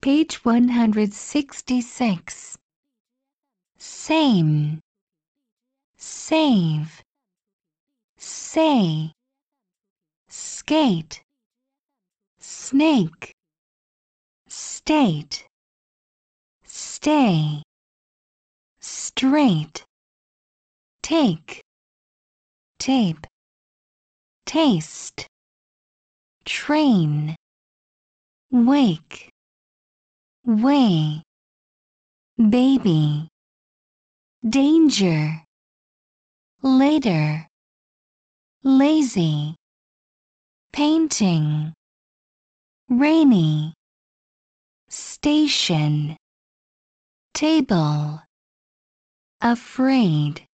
Page 166. Same. Save. Say. Skate. Snake. State. Stay. Straight. Take. Tape. Taste. Train. Wake way. Baby. Danger. Later. Lazy. Painting. Rainy. Station. Table. Afraid